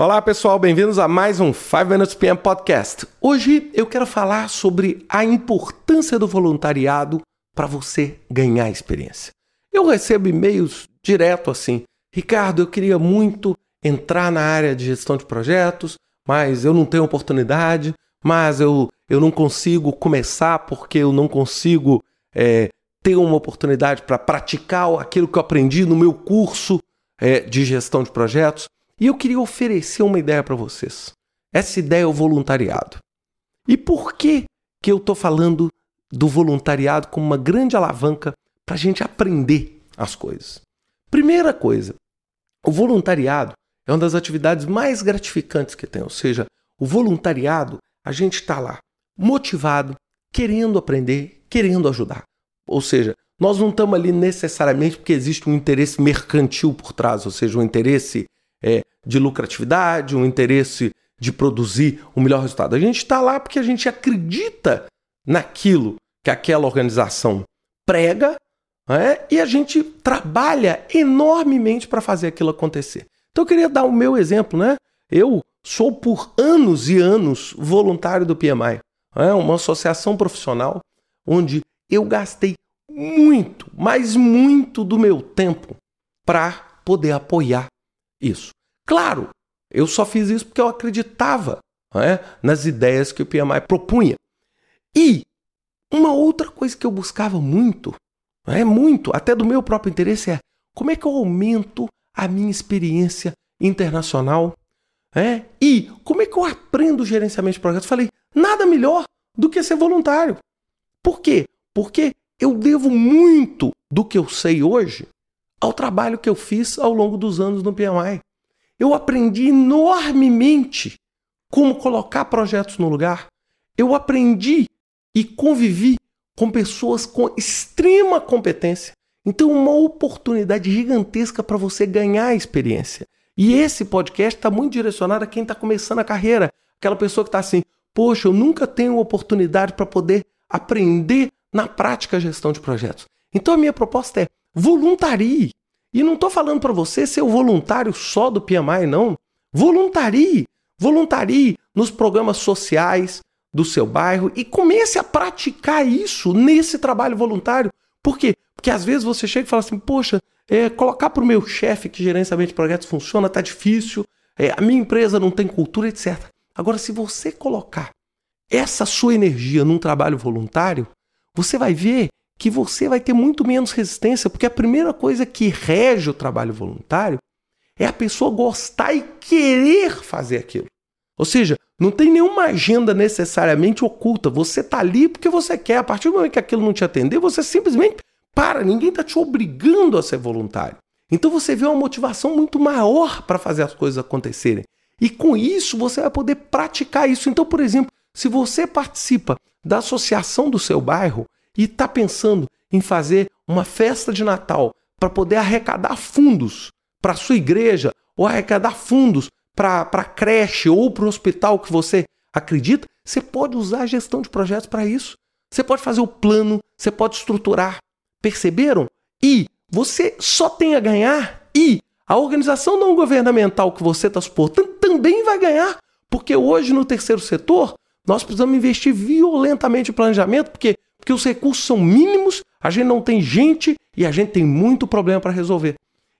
Olá pessoal, bem-vindos a mais um 5 Minutes PM Podcast. Hoje eu quero falar sobre a importância do voluntariado para você ganhar experiência. Eu recebo e-mails direto assim: Ricardo, eu queria muito entrar na área de gestão de projetos, mas eu não tenho oportunidade, mas eu, eu não consigo começar porque eu não consigo é, ter uma oportunidade para praticar aquilo que eu aprendi no meu curso é, de gestão de projetos. E eu queria oferecer uma ideia para vocês. Essa ideia é o voluntariado. E por que, que eu estou falando do voluntariado como uma grande alavanca para a gente aprender as coisas? Primeira coisa, o voluntariado é uma das atividades mais gratificantes que tem. Ou seja, o voluntariado, a gente está lá motivado, querendo aprender, querendo ajudar. Ou seja, nós não estamos ali necessariamente porque existe um interesse mercantil por trás, ou seja, um interesse de lucratividade, um interesse de produzir o um melhor resultado. A gente está lá porque a gente acredita naquilo que aquela organização prega é, e a gente trabalha enormemente para fazer aquilo acontecer. Então eu queria dar o meu exemplo, né? Eu sou por anos e anos voluntário do PMI, é uma associação profissional onde eu gastei muito, mas muito do meu tempo para poder apoiar isso. Claro, eu só fiz isso porque eu acreditava é, nas ideias que o PMI propunha. E uma outra coisa que eu buscava muito, é muito, até do meu próprio interesse, é como é que eu aumento a minha experiência internacional? É? E como é que eu aprendo gerenciamento de projetos? Falei, nada melhor do que ser voluntário. Por quê? Porque eu devo muito do que eu sei hoje ao trabalho que eu fiz ao longo dos anos no PMI. Eu aprendi enormemente como colocar projetos no lugar. Eu aprendi e convivi com pessoas com extrema competência. Então, uma oportunidade gigantesca para você ganhar experiência. E esse podcast está muito direcionado a quem está começando a carreira. Aquela pessoa que está assim, poxa, eu nunca tenho oportunidade para poder aprender na prática a gestão de projetos. Então, a minha proposta é voluntarie. E não estou falando para você ser o voluntário só do PMI, não. Voluntarie. Voluntarie nos programas sociais do seu bairro e comece a praticar isso nesse trabalho voluntário. Por quê? Porque às vezes você chega e fala assim, poxa, é, colocar para o meu chefe que gerenciamento de projetos funciona, está difícil, é, a minha empresa não tem cultura, etc. Agora, se você colocar essa sua energia num trabalho voluntário, você vai ver que você vai ter muito menos resistência, porque a primeira coisa que rege o trabalho voluntário é a pessoa gostar e querer fazer aquilo. Ou seja, não tem nenhuma agenda necessariamente oculta. Você está ali porque você quer. A partir do momento que aquilo não te atender, você simplesmente para. Ninguém está te obrigando a ser voluntário. Então você vê uma motivação muito maior para fazer as coisas acontecerem. E com isso você vai poder praticar isso. Então, por exemplo, se você participa da associação do seu bairro, e está pensando em fazer uma festa de Natal para poder arrecadar fundos para sua igreja ou arrecadar fundos para a creche ou para o hospital que você acredita, você pode usar a gestão de projetos para isso. Você pode fazer o plano, você pode estruturar. Perceberam? E você só tem a ganhar e a organização não governamental que você está suportando também vai ganhar. Porque hoje no terceiro setor, nós precisamos investir violentamente em planejamento, porque porque os recursos são mínimos, a gente não tem gente e a gente tem muito problema para resolver.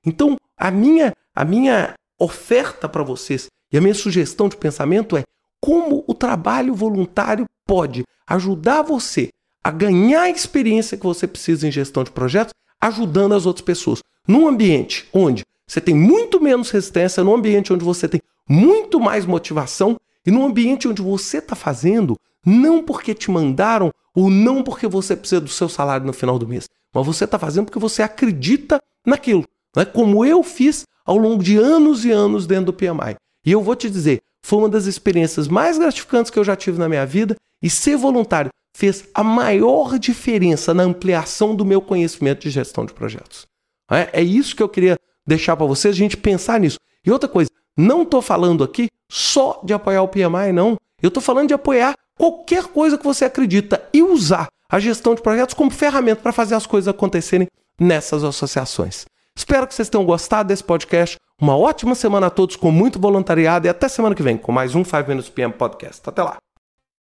Então, a minha, a minha oferta para vocês e a minha sugestão de pensamento é como o trabalho voluntário pode ajudar você a ganhar a experiência que você precisa em gestão de projetos, ajudando as outras pessoas. Num ambiente onde você tem muito menos resistência, num ambiente onde você tem muito mais motivação e num ambiente onde você está fazendo não porque te mandaram ou não porque você precisa do seu salário no final do mês, mas você está fazendo porque você acredita naquilo, né? como eu fiz ao longo de anos e anos dentro do PMI. E eu vou te dizer, foi uma das experiências mais gratificantes que eu já tive na minha vida e ser voluntário fez a maior diferença na ampliação do meu conhecimento de gestão de projetos. É, é isso que eu queria deixar para vocês, a gente pensar nisso. E outra coisa, não estou falando aqui só de apoiar o PMI, não. Eu estou falando de apoiar qualquer coisa que você acredita e usar a gestão de projetos como ferramenta para fazer as coisas acontecerem nessas associações. Espero que vocês tenham gostado desse podcast. Uma ótima semana a todos com muito voluntariado e até semana que vem com mais um 5 Minutes PM Podcast. Até lá.